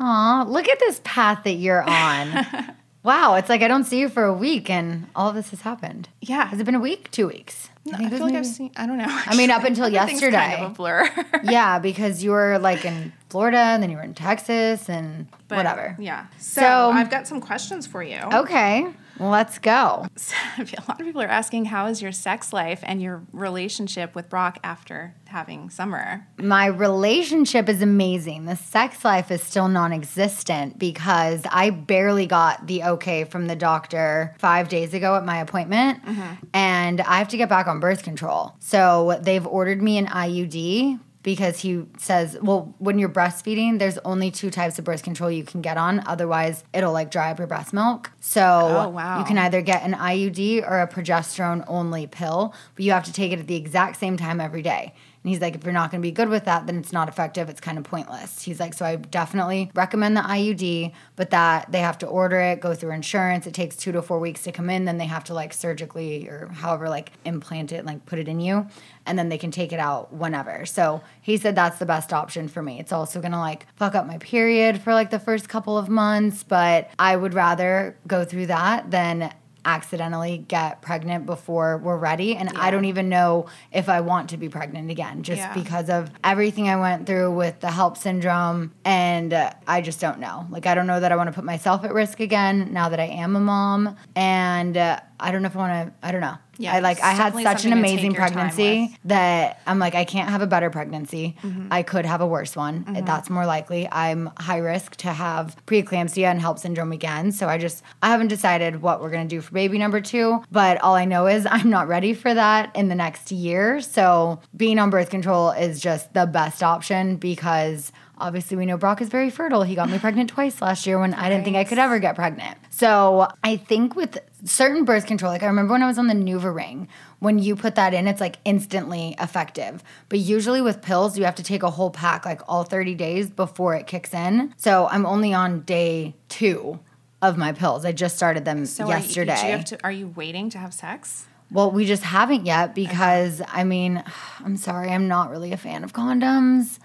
[SPEAKER 2] Aw, look at this path that you're on. [LAUGHS] wow, it's like I don't see you for a week and all of this has happened.
[SPEAKER 3] Yeah.
[SPEAKER 2] Has it been a week? Two weeks?
[SPEAKER 3] I,
[SPEAKER 2] think
[SPEAKER 3] feel like I've seen. I don't know.
[SPEAKER 2] I mean, up [LAUGHS] until yesterday.
[SPEAKER 3] kind of a blur. [LAUGHS]
[SPEAKER 2] Yeah, because you were like in Florida and then you were in Texas and
[SPEAKER 3] But,
[SPEAKER 2] whatever.
[SPEAKER 3] Yeah. So,
[SPEAKER 2] So-
[SPEAKER 3] I've got some questions for you.
[SPEAKER 2] Okay, let's go. [LAUGHS]
[SPEAKER 3] a lot of people are asking how is your sex life and your relationship with Brock after having Summer.
[SPEAKER 2] My relationship is amazing. The sex life is still non existent because I barely got the okay from the doctor five days ago at my appointment. Mm-hmm. And I have to get back on birth control. So they've ordered me an IUD because he says, well, when you're breastfeeding, there's only two types of birth control you can get on. Otherwise, it'll like dry up your breast milk. So
[SPEAKER 3] Oh, wow.
[SPEAKER 2] you can either get an IUD or a progesterone only pill, but you have to take it at the exact same time every day. And he's like, if you're not going to be good with that, then it's not effective. It's kind of pointless. He's like, so I definitely recommend the IUD, but that they have to order it, go through insurance. It takes two to four weeks to come in. Then they have to like surgically or however, like implant it, like put it in you. And then they can take it out whenever. So he said that's the best option for me. It's also going to like fuck up my period for like the first couple of months, but I would rather go through that than accidentally get pregnant before we're ready and I don't even know if I want to be pregnant again just
[SPEAKER 3] Yeah.
[SPEAKER 2] because of everything I went through with the HELLP syndrome and uh, I just don't know. Like I don't know that I want to put myself at risk again now that I am a mom and uh, I don't know if I want to I don't know.
[SPEAKER 3] Yeah,
[SPEAKER 2] I like I had such an
[SPEAKER 3] something to take
[SPEAKER 2] amazing pregnancy that I'm like I can't have a better pregnancy.
[SPEAKER 3] Mm-hmm.
[SPEAKER 2] I could have a worse one. That's more likely. I'm high risk to have preeclampsia and HELLP syndrome again. So I just I haven't decided what we're gonna do for baby number two. But all I know is [LAUGHS] I'm not ready for that in the next year. So being on birth control is just the best option because obviously we know Brock is very fertile. He got me pregnant twice last year when I didn't think I could ever get pregnant. So I think with certain birth control, like I remember when I was on the Nuva ring, when you put that in, it's like instantly effective. But usually with pills, you have to take a whole pack like all 30 days before it kicks in. So I'm only on day two of my pills. I just started them
[SPEAKER 3] So are
[SPEAKER 2] yesterday.
[SPEAKER 3] do you have to, are you waiting to have sex?
[SPEAKER 2] Well, we just haven't yet because I mean, [SIGHS] I'm sorry, I'm not really a fan of condoms.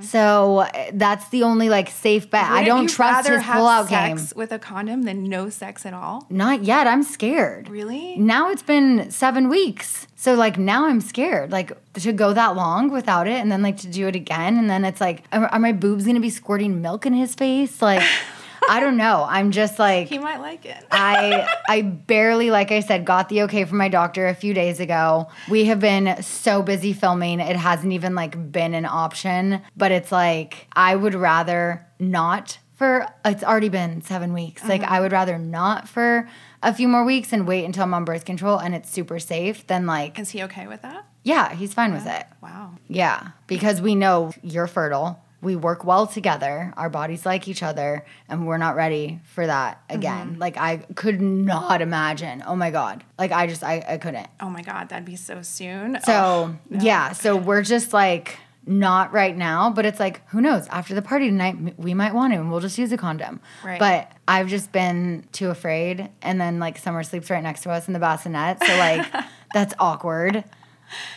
[SPEAKER 2] So uh, that's the only like safe bet. I
[SPEAKER 3] Wouldn't
[SPEAKER 2] don't
[SPEAKER 3] you
[SPEAKER 2] trust his pullout game.
[SPEAKER 3] with a condom than no sex at all.
[SPEAKER 2] Not yet. I'm scared.
[SPEAKER 3] Really?
[SPEAKER 2] Now it's been seven weeks. So like now I'm scared. Like to go that long without it and then like to do it again. And then it's like, are, are my boobs gonna be squirting milk in his face? Like, [LAUGHS] I don't know. I'm just like
[SPEAKER 3] He might like it. [LAUGHS]
[SPEAKER 2] I I barely, like I said, got the okay from my doctor a few days ago. We have been so busy filming, it hasn't even like been an option. But it's like I would rather not for it's already been seven weeks. Like uh-huh. I would rather not for a few more weeks and wait until I'm on birth control and it's super safe than like
[SPEAKER 3] Is he okay with that?
[SPEAKER 2] yeah, he's fine with it.
[SPEAKER 3] Wow.
[SPEAKER 2] Yeah, because we know you're fertile. We work well together. Our bodies like each other, and we're not ready for that again.
[SPEAKER 3] Mm-hmm.
[SPEAKER 2] Like I could not imagine. Oh my god. Like I just I, I couldn't.
[SPEAKER 3] Oh my God, that'd be so soon.
[SPEAKER 2] So
[SPEAKER 3] Oh, no.
[SPEAKER 2] yeah, so we're just like not right now, but it's like, who knows? After the party tonight, we might want to, and we'll just use a condom.
[SPEAKER 3] Right.
[SPEAKER 2] But I've just been too afraid. And then, like, Summer sleeps right next to us in the bassinet. So, like, [LAUGHS] that's awkward.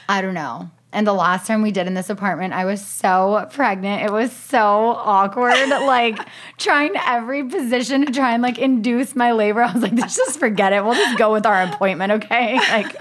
[SPEAKER 2] I don't know. And the last time we did in this apartment, I was so pregnant. It was so awkward, [LAUGHS] like trying every position to try and like induce my labor. [LAUGHS] I was like, let's just forget it. We'll just go with our appointment, okay? [LAUGHS] Like,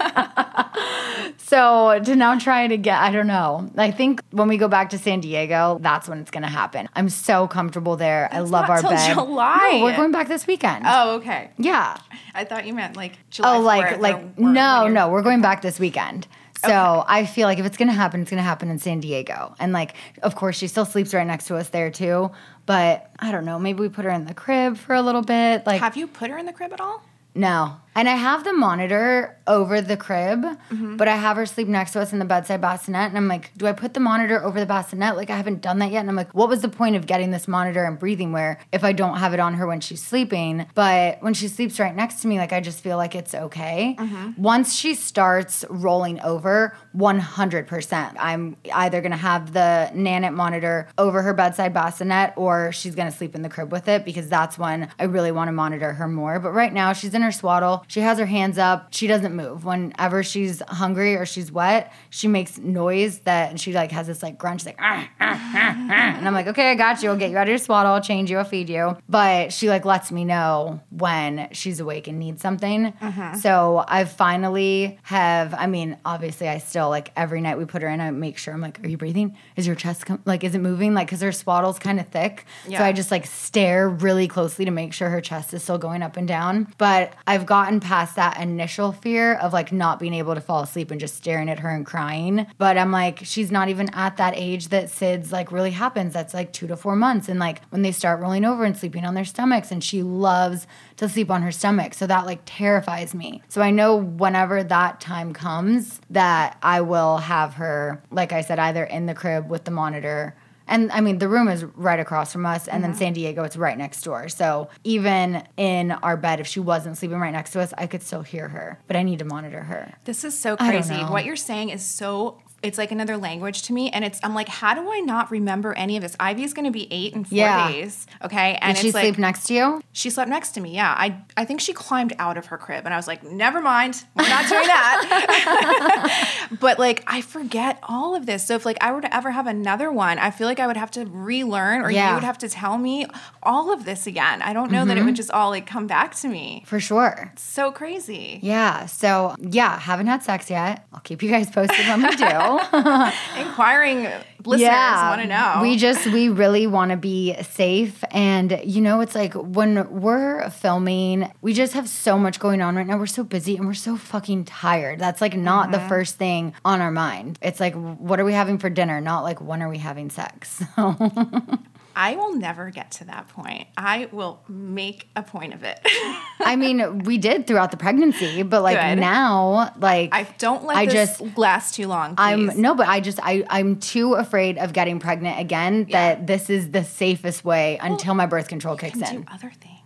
[SPEAKER 2] so to now try to get, I don't know. I think when we go back to San Diego, that's when it's gonna happen. I'm so comfortable there. I love our bed.
[SPEAKER 3] July.
[SPEAKER 2] No, we're going back this weekend.
[SPEAKER 3] Oh, okay.
[SPEAKER 2] yeah.
[SPEAKER 3] I thought you meant like July.
[SPEAKER 2] Oh, like
[SPEAKER 3] 4th
[SPEAKER 2] like no, no, we're going back this weekend. So I feel like if it's gonna happen, it's gonna happen in San Diego. And like, of course, she still sleeps right next to us there too. But I don't know, maybe we put her in the crib for a little bit. Like,
[SPEAKER 3] Have you put her in the crib at all?
[SPEAKER 2] no. And I have the monitor over the crib,
[SPEAKER 3] Mm-hmm.
[SPEAKER 2] but I have her sleep next to us in the bedside bassinet. And I'm like, do I put the monitor over the bassinet? Like, I haven't done that yet. And I'm like, what was the point of getting this monitor and breathing wear if I don't have it on her when she's sleeping? But when she sleeps right next to me, like, I just feel like it's okay.
[SPEAKER 3] Mm-hmm.
[SPEAKER 2] Once she starts rolling over, 100%, I'm either gonna have the Nanit monitor over her bedside bassinet or she's gonna sleep in the crib with it because that's when I really wanna monitor her more. But right now, she's in her swaddle. She has her hands up. She doesn't move. Whenever she's hungry or she's wet, she makes noise that, and she like has this like grunt. Like, "Ah, ah, ah, ah." and I'm like, okay, I got you. I'll get you out of your swaddle. I'll change you. I'll feed you. But she like lets me know when she's awake and needs something. So I finally have. I mean, obviously, I still like every night we put her in. I make sure I'm like, are you breathing? Is your chest com- like, is it moving? Like, because her swaddle's kind of thick.
[SPEAKER 3] Yeah.
[SPEAKER 2] So I just like stare really closely to make sure her chest is still going up and down. But I've gotten past that initial fear of like not being able to fall asleep and just staring at her and crying. But I'm like, she's not even at that age that SIDS like really happens. That's like two to four months. And like when they start rolling over and sleeping on their stomachs, and she loves to sleep on her stomach. So that like terrifies me. So I know whenever that time comes that I will have her, like I said, either in the crib with the monitor and I mean, the room is right across from us, and then mm-hmm. San Diego, it's right next door. So even in our bed, if she wasn't sleeping right next to us, I could still hear her, but I need to monitor her.
[SPEAKER 3] This is so crazy. What you're saying is so it's like another language to me and it's I'm like how do I not remember any of this? Ivy's going to be 8 in 4
[SPEAKER 2] Yeah.
[SPEAKER 3] days, okay? And
[SPEAKER 2] Did she
[SPEAKER 3] it's like
[SPEAKER 2] sleep next to you?
[SPEAKER 3] she slept next to me. Yeah. I I think she climbed out of her crib and I was like, "Never mind. We're not doing that." [LAUGHS] but like I forget all of this. So if like I were to ever have another one, I feel like I would have to relearn or
[SPEAKER 2] Yeah.
[SPEAKER 3] you would have to tell me all of this again. I don't know that it mm-hmm. would just all like come back to me.
[SPEAKER 2] For sure.
[SPEAKER 3] So crazy.
[SPEAKER 2] Yeah. So, yeah, haven't had sex yet. I'll keep you guys posted when we do. [LAUGHS]
[SPEAKER 3] Inquiring listeners want to know.
[SPEAKER 2] We just we really want to be safe and you know it's like when we're filming, we just have so much going on right now. We're so busy and we're so fucking tired. That's like not
[SPEAKER 3] Mm-hmm.
[SPEAKER 2] the first thing on our mind. It's like what are we having for dinner, not like when are we having sex. [LAUGHS]
[SPEAKER 3] I will never get to that point. I will make a point of it. [LAUGHS]
[SPEAKER 2] I mean, we did throughout the pregnancy, but like
[SPEAKER 3] Good.
[SPEAKER 2] now like
[SPEAKER 3] I don't let
[SPEAKER 2] I
[SPEAKER 3] this
[SPEAKER 2] just
[SPEAKER 3] last too long.
[SPEAKER 2] I'm no, but I just I I'm too afraid of getting pregnant again
[SPEAKER 3] Yeah.
[SPEAKER 2] that this is the safest way until my birth control kicks
[SPEAKER 3] can
[SPEAKER 2] in.
[SPEAKER 3] do other things.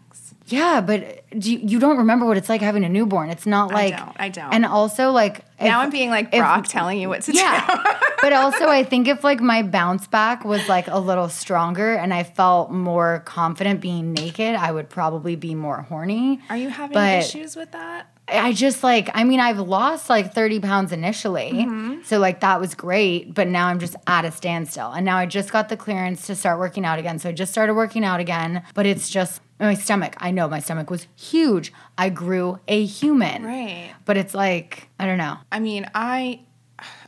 [SPEAKER 2] Yeah, but do you, you don't remember what it's like having a newborn. It's not like I
[SPEAKER 3] don't, I don't.
[SPEAKER 2] And also like
[SPEAKER 3] Now I'm being like
[SPEAKER 2] if-
[SPEAKER 3] Brock telling you what to
[SPEAKER 2] Yeah.
[SPEAKER 3] do. [LAUGHS]
[SPEAKER 2] but also I think if like my bounce back was like a little stronger and I felt more confident being naked, I would probably be more horny.
[SPEAKER 3] Are you having
[SPEAKER 2] But-
[SPEAKER 3] issues with that?
[SPEAKER 2] I just like, I mean, I've lost like 30 pounds initially.
[SPEAKER 3] Mm-hmm.
[SPEAKER 2] So, like, that was great. But now I'm just at a standstill. And now I just got the clearance to start working out again. So I just started working out again. But it's just my stomach. I know my stomach was huge. I grew a human.
[SPEAKER 3] Right.
[SPEAKER 2] But it's like, I don't know.
[SPEAKER 3] I mean, I,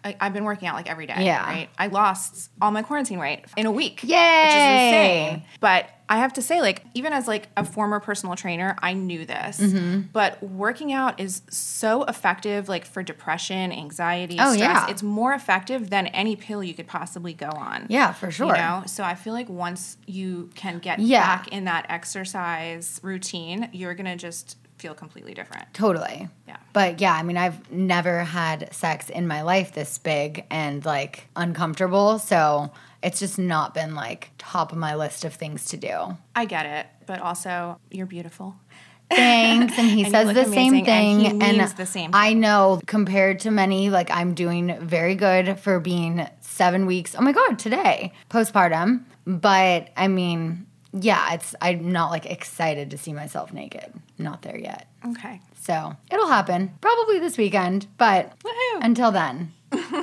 [SPEAKER 3] I I've been working out like every day.
[SPEAKER 2] Yeah.
[SPEAKER 3] Right. I lost all my quarantine weight in a week. Yay. Which is insane. But I have to say, like, even as like a former personal trainer, I knew this.
[SPEAKER 2] Mm-hmm.
[SPEAKER 3] But working out is so effective, like for depression, anxiety,
[SPEAKER 2] Oh,
[SPEAKER 3] stress.
[SPEAKER 2] yeah.
[SPEAKER 3] It's more effective than any pill you could possibly go on.
[SPEAKER 2] Yeah, for sure.
[SPEAKER 3] You know, so I feel like once you can get
[SPEAKER 2] Yeah.
[SPEAKER 3] back in that exercise routine, you're gonna just feel completely different.
[SPEAKER 2] Totally.
[SPEAKER 3] Yeah.
[SPEAKER 2] But yeah, I mean, I've never had sex in my life this big and like uncomfortable. So it's just not been like top of my list of things to do.
[SPEAKER 3] I get it, but also you're beautiful.
[SPEAKER 2] thanks and he [LAUGHS]
[SPEAKER 3] you
[SPEAKER 2] says the same
[SPEAKER 3] thing, and
[SPEAKER 2] thing
[SPEAKER 3] he means the same
[SPEAKER 2] i know compared to many like i'm doing very good for being seven weeks oh my god today postpartum but i mean yeah it's i'm not like excited to see myself naked not there yet
[SPEAKER 3] Okay.
[SPEAKER 2] so it'll happen probably this weekend but
[SPEAKER 3] Woohoo.
[SPEAKER 2] until then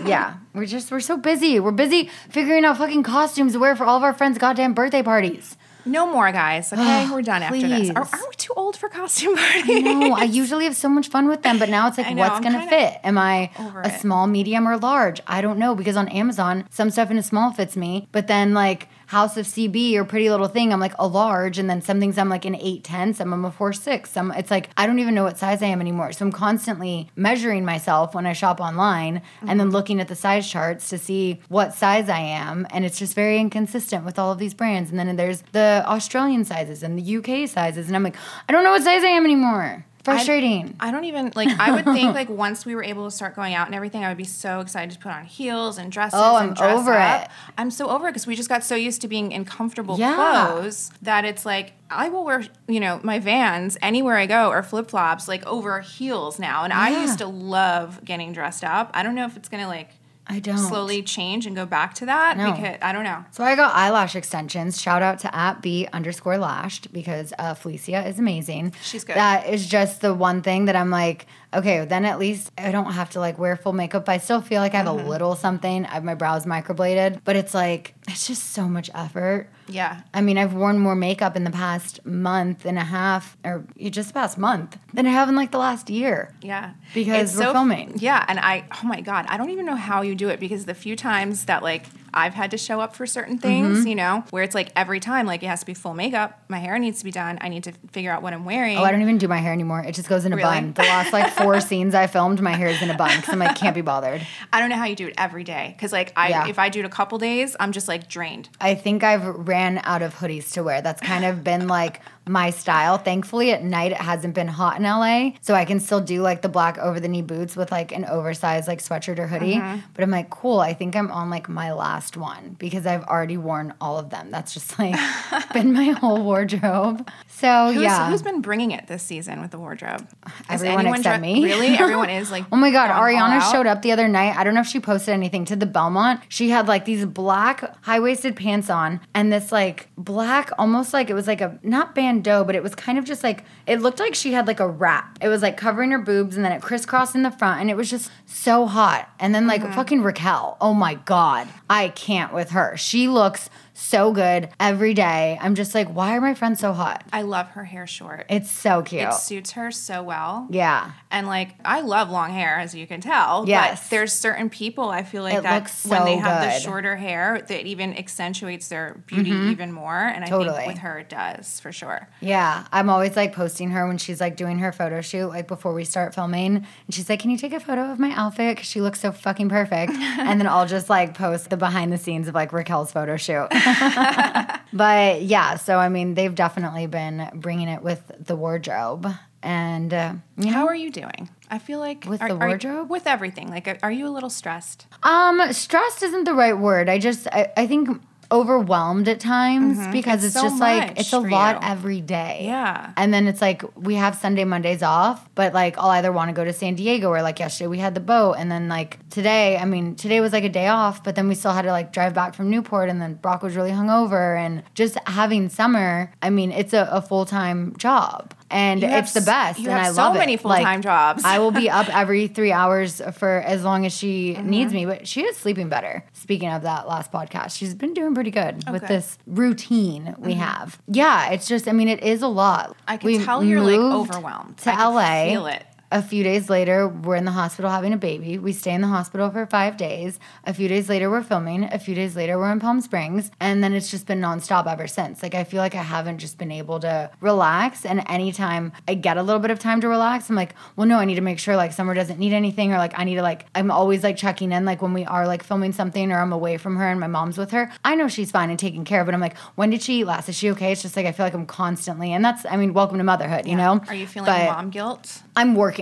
[SPEAKER 2] yeah [LAUGHS] we're just we're so busy we're busy figuring out fucking costumes to wear for all of our friends goddamn birthday parties
[SPEAKER 3] No more, guys. Okay, [SIGHS] we're done after this. Are,
[SPEAKER 2] please.
[SPEAKER 3] are we too old for costume parties?
[SPEAKER 2] No, I usually have so much fun with them, but now it's like,
[SPEAKER 3] know,
[SPEAKER 2] what's
[SPEAKER 3] I'm
[SPEAKER 2] gonna
[SPEAKER 3] kinda
[SPEAKER 2] fit? Am I
[SPEAKER 3] over
[SPEAKER 2] a
[SPEAKER 3] it.
[SPEAKER 2] small, medium, or large? I don't know because on Amazon, some stuff in a small fits me, but then like House of CB or Pretty Little Thing, I'm like a large, and then some things I'm like an eight ten, some I'm a four six, some it's like I don't even know what size I am anymore. So I'm constantly measuring myself when I shop online, and
[SPEAKER 3] Mm-hmm.
[SPEAKER 2] then looking at the size charts to see what size I am, and it's just very inconsistent with all of these brands. And then there's the Australian sizes and the UK sizes, and I'm like, I don't know what size I am anymore. Frustrating.
[SPEAKER 3] I don't even like. I would think [LAUGHS] like once we were able to start going out and everything, I would be so excited to put on heels and dresses.
[SPEAKER 2] Oh, I'm
[SPEAKER 3] dress
[SPEAKER 2] over
[SPEAKER 3] up.
[SPEAKER 2] it.
[SPEAKER 3] I'm so over it because we just got so used to being in comfortable
[SPEAKER 2] Yeah.
[SPEAKER 3] clothes that it's like I will wear you know my Vans anywhere I go or flip flops like over heels now. And I used to love getting dressed up. I don't know if it's gonna like
[SPEAKER 2] I don't.
[SPEAKER 3] slowly change and go back to that
[SPEAKER 2] No.
[SPEAKER 3] because I don't know.
[SPEAKER 2] So I got eyelash extensions. Shout out to at b underscore lashed because uh, Felicia is amazing.
[SPEAKER 3] She's good.
[SPEAKER 2] That is just the one thing that I'm like, okay, then at least I don't have to like wear full makeup. I still feel like I have
[SPEAKER 3] Mm-hmm.
[SPEAKER 2] a little something. I have my brows microbladed, but it's like it's just so much effort.
[SPEAKER 3] Yeah.
[SPEAKER 2] I mean, I've worn more makeup in the past month and a half, or just the past month, than I have in like the last year.
[SPEAKER 3] Yeah.
[SPEAKER 2] Because
[SPEAKER 3] It's
[SPEAKER 2] we're
[SPEAKER 3] so-
[SPEAKER 2] filming.
[SPEAKER 3] Yeah. And I, oh my God, I don't even know how you do it because the few times that like I've had to show up for certain things,
[SPEAKER 2] Mm-hmm.
[SPEAKER 3] you know, where it's like every time, like it has to be full makeup, my hair needs to be done, I need to figure out what I'm wearing.
[SPEAKER 2] Oh, I don't even do my hair anymore. It just goes in a
[SPEAKER 3] Really?
[SPEAKER 2] bun. The last like four [LAUGHS] scenes I filmed, my hair is in a bun because I'm like, can't be bothered.
[SPEAKER 3] I don't know how you do it every day. Cause like I,
[SPEAKER 2] Yeah.
[SPEAKER 3] if I do it a couple days, I'm just like drained.
[SPEAKER 2] I think I've ran out of hoodies to wear. That's kind of been like my style. Thankfully, at night it hasn't been hot in LA, so I can still do like the black over the knee boots with like an oversized like sweatshirt or hoodie. Uh-huh. But I'm like, cool. I think I'm on like my last one because I've already worn all of them. That's just like [LAUGHS] been my whole wardrobe. So
[SPEAKER 3] Who's,
[SPEAKER 2] yeah.
[SPEAKER 3] who's been bringing it this season with the wardrobe?
[SPEAKER 2] Everyone except me.
[SPEAKER 3] Really? [LAUGHS] Everyone is like,
[SPEAKER 2] Oh my god, Ariana showed up the other night. I don't know if she posted anything to the Belmont. She had like these black high-waisted pants on and this like black almost like it was like a not bandeau, but it was kind of just like it looked like she had like a wrap. It was like covering her boobs and then it crisscrossed in the front and it was just so hot. And then like
[SPEAKER 3] Mm-hmm.
[SPEAKER 2] fucking Raquel. Oh my god. I can't with her. She looks so good every day. I'm just like, why are my friends so hot?
[SPEAKER 3] I love her hair short.
[SPEAKER 2] It's so cute.
[SPEAKER 3] It suits her so well.
[SPEAKER 2] yeah.
[SPEAKER 3] And like I love long hair, as you can tell.
[SPEAKER 2] Yes.
[SPEAKER 3] But there's certain people I feel like
[SPEAKER 2] It
[SPEAKER 3] that
[SPEAKER 2] looks
[SPEAKER 3] when they
[SPEAKER 2] so
[SPEAKER 3] have the shorter hair, that even accentuates their beauty mm-hmm. even more. And I
[SPEAKER 2] Totally.
[SPEAKER 3] think with her it does for sure.
[SPEAKER 2] Yeah, I'm always like posting her when she's like doing her photo shoot, like before we start filming. And she's like, Can you take a photo of my outfit? Because she looks so fucking perfect. [LAUGHS] and then I'll just like post the behind the scenes of like Raquel's photo shoot. [LAUGHS] but yeah, so I mean, they've definitely been bringing it with the wardrobe. And, uh, you know,
[SPEAKER 3] How are you doing? I feel like
[SPEAKER 2] With
[SPEAKER 3] are-
[SPEAKER 2] the
[SPEAKER 3] you-
[SPEAKER 2] wardrobe?
[SPEAKER 3] with everything. Like, are you a little stressed?
[SPEAKER 2] Um, stressed isn't the right word. I just I, I think overwhelmed at times because
[SPEAKER 3] Mm-hmm. It's
[SPEAKER 2] it's,
[SPEAKER 3] so
[SPEAKER 2] just like it's a lot
[SPEAKER 3] you.
[SPEAKER 2] every day.
[SPEAKER 3] Yeah.
[SPEAKER 2] And then it's like we have Sunday, Mondays off, but like I'll either want to go to San Diego or like yesterday we had the boat and then like today, I mean, today was like a day off, but then we still had to like drive back from Newport and then Brock was really hungover and just having Summer, I mean, it's a, a full-time job. And
[SPEAKER 3] You have
[SPEAKER 2] it's the best.
[SPEAKER 3] you
[SPEAKER 2] and
[SPEAKER 3] have
[SPEAKER 2] I love it.
[SPEAKER 3] So many full-time jobs.
[SPEAKER 2] I will be up [LAUGHS] every three hours for as long as she
[SPEAKER 3] Mm-hmm.
[SPEAKER 2] needs me. But she is sleeping better. Speaking of that last podcast, she's been doing pretty good with
[SPEAKER 3] Okay. Mm-hmm.
[SPEAKER 2] this routine we have. Yeah, it's just. I mean, it is a lot.
[SPEAKER 3] I can
[SPEAKER 2] We
[SPEAKER 3] tell you're like overwhelmed.
[SPEAKER 2] to
[SPEAKER 3] I can
[SPEAKER 2] LA.
[SPEAKER 3] Feel it.
[SPEAKER 2] A few days later, we're in the hospital having a baby. We stay in the hospital for five days. A few days later, we're filming. A few days later, we're in Palm Springs. And then it's just been nonstop ever since. Like, I feel like I haven't just been able to relax. And anytime I get a little bit of time to relax, I'm like, well, no, I need to make sure like Summer doesn't need anything. Or like, I need to like, I'm always like checking in, like when we are like filming something or I'm away from her and my mom's with her. I know she's fine and taken care of, but I'm like, when did she eat last? Is she okay? It's just like, I feel like I'm constantly, and that's, I mean, welcome to motherhood, you know?
[SPEAKER 3] Are you feeling
[SPEAKER 2] But-
[SPEAKER 3] mom guilt?
[SPEAKER 2] I'm working,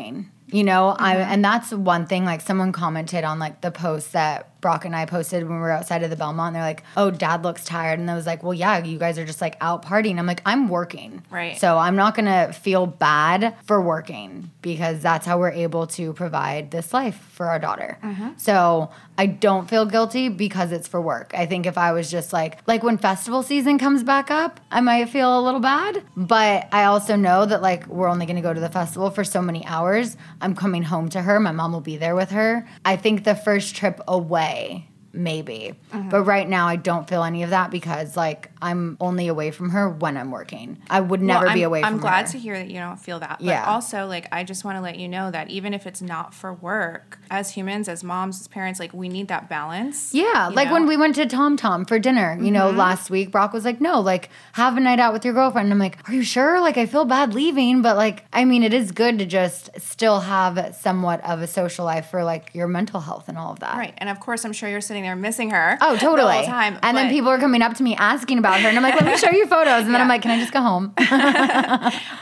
[SPEAKER 2] you know, I
[SPEAKER 3] Mm-hmm.
[SPEAKER 2] and that's one thing like someone commented on like the post that Brock and I posted when we were outside of the Belmont. And they're like, "Oh, Dad looks tired," and I was like, "Well, yeah, you guys are just like out partying." I'm like, "I'm working,
[SPEAKER 3] Right.
[SPEAKER 2] So I'm not gonna feel bad for working because that's how we're able to provide this life for our daughter. Mm-hmm. So I don't feel guilty because it's for work. I think if I was just like like when festival season comes back up, I might feel a little bad. But I also know that like we're only gonna go to the festival for so many hours. I'm coming home to her. My mom will be there with her. I think the first trip away maybe. Uh-huh. But right now I don't feel any of that because like I'm only away from her when I'm working. I would never
[SPEAKER 3] Well,
[SPEAKER 2] be
[SPEAKER 3] I'm-
[SPEAKER 2] away from
[SPEAKER 3] I'm glad
[SPEAKER 2] her.
[SPEAKER 3] to hear that you don't feel that. But
[SPEAKER 2] Yeah.
[SPEAKER 3] also, like, I just want to let you know that even if it's not for work, as humans, as moms, as parents, like, we need that balance.
[SPEAKER 2] Yeah, like when we went to Tom Tom for dinner, you know, mm-hmm. last week, Brock was like, no, like, have a night out with your girlfriend. And I'm like, are you sure? Like, I feel bad leaving, but like, I mean, it is good to just still have somewhat of a social life for like your mental health and all of that.
[SPEAKER 3] Right. And of course, I'm sure you're sitting there missing her.
[SPEAKER 2] Oh, totally.
[SPEAKER 3] The whole time.
[SPEAKER 2] and then people are coming up to me asking about her, and I'm like, let me show you photos. And then I'm like, can I just go home? [LAUGHS]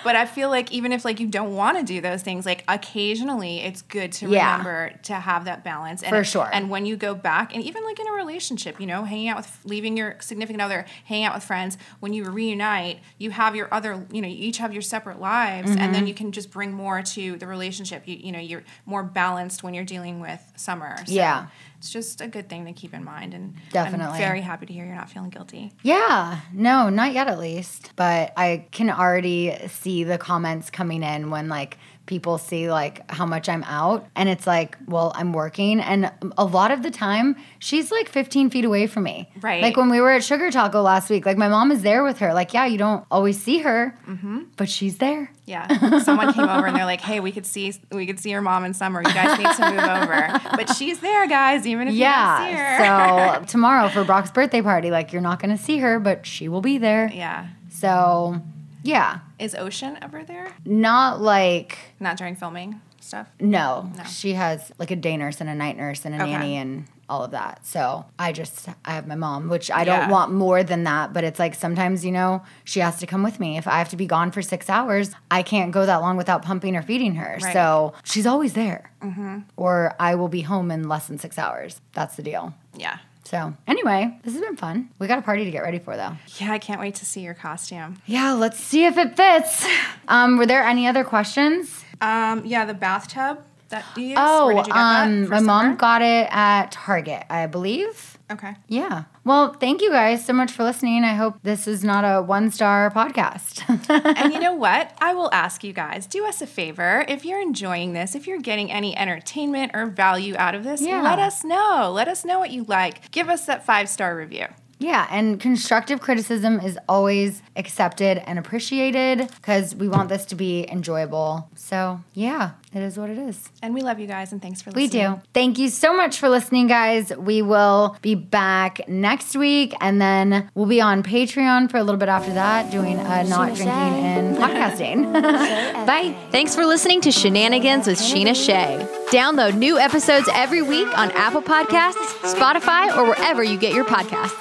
[SPEAKER 3] But I feel like even if like you don't want to do those things, like occasionally it's good to
[SPEAKER 2] Yeah.
[SPEAKER 3] remember to have that balance. And
[SPEAKER 2] For sure.
[SPEAKER 3] And when you go back, and even like in a relationship, you know, hanging out with leaving your significant other, hanging out with friends, when you reunite, you have your other, you know, you each have your separate lives, and
[SPEAKER 2] Mm-hmm.
[SPEAKER 3] then you can just bring more to the relationship. You you know, you're more balanced when you're dealing with Summer. So
[SPEAKER 2] Yeah.
[SPEAKER 3] It's just a good thing to keep in mind, and
[SPEAKER 2] Definitely.
[SPEAKER 3] I'm very happy to hear you're not feeling guilty.
[SPEAKER 2] Yeah, no, not yet at least. But I can already see the comments coming in when like people see like how much I'm out. And it's like, well, I'm working. And a lot of the time, she's like 15 feet away from me.
[SPEAKER 3] Right.
[SPEAKER 2] Like when we were at Sugar Taco last week, like my mom is there with her. Like, yeah, you don't always see her,
[SPEAKER 3] Mm-hmm.
[SPEAKER 2] but she's there.
[SPEAKER 3] Yeah, someone came over and they're like, "Hey, we could see we could see your mom in Summer. You guys need to move over." But she's there, guys. Even if you don't see her.
[SPEAKER 2] Yeah. So [LAUGHS] tomorrow for Brock's birthday party, like you're not going to see her, but she will be there.
[SPEAKER 3] yeah.
[SPEAKER 2] So, yeah,
[SPEAKER 3] Is Ocean ever there?
[SPEAKER 2] not like
[SPEAKER 3] Not during filming stuff.
[SPEAKER 2] No, she has like a day nurse and a night nurse and a
[SPEAKER 3] Okay.
[SPEAKER 2] nanny and all of that. So I just I have my mom, which I
[SPEAKER 3] Yeah.
[SPEAKER 2] don't want more than that. But it's like sometimes you know she has to come with me. If I have to be gone for six hours, I can't go that long without pumping or feeding her.
[SPEAKER 3] Right.
[SPEAKER 2] So she's always there, mm-hmm. or I will be home in less than six hours. That's the deal.
[SPEAKER 3] Yeah.
[SPEAKER 2] So anyway, this has been fun. We got a party to get ready for though.
[SPEAKER 3] Yeah, I can't wait to see your costume.
[SPEAKER 2] Yeah, let's see if it fits. Um, were there any other questions?
[SPEAKER 3] Um, yeah, the bathtub that do you use.
[SPEAKER 2] Oh,
[SPEAKER 3] Where did you get
[SPEAKER 2] um, my mom got it at Target, I believe.
[SPEAKER 3] Okay.
[SPEAKER 2] Yeah. Well, thank you guys so much for listening. I hope this is not a one star podcast. [LAUGHS]
[SPEAKER 3] and you know what? I will ask you guys, do us a favor. If you're enjoying this, if you're getting any entertainment or value out of this,
[SPEAKER 2] Yeah.
[SPEAKER 3] let us know. Let us know what you like. Give us that five star review.
[SPEAKER 2] Yeah. And constructive criticism is always accepted and appreciated because we want this to be enjoyable. So, yeah, it is what it is.
[SPEAKER 3] And we love you guys and thanks for
[SPEAKER 2] We do. Thank you so much for listening, guys. We will be back next week and then we'll be on Patreon for a little bit after that doing uh, not drinking and podcasting. [LAUGHS] Bye.
[SPEAKER 1] Thanks for listening to Scheananigans with Scheana Shay. Download new episodes every week on Apple Podcasts, Spotify, or wherever you get your podcasts.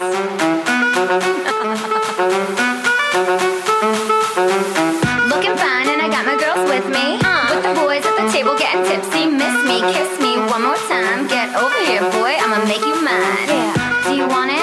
[SPEAKER 4] Looking fine, and I got my girls with me. Uh-huh. With the boys at the table getting tipsy. Miss me, kiss me one more time. Get over here, boy, I'ma make you mine. Yeah. Do you want it?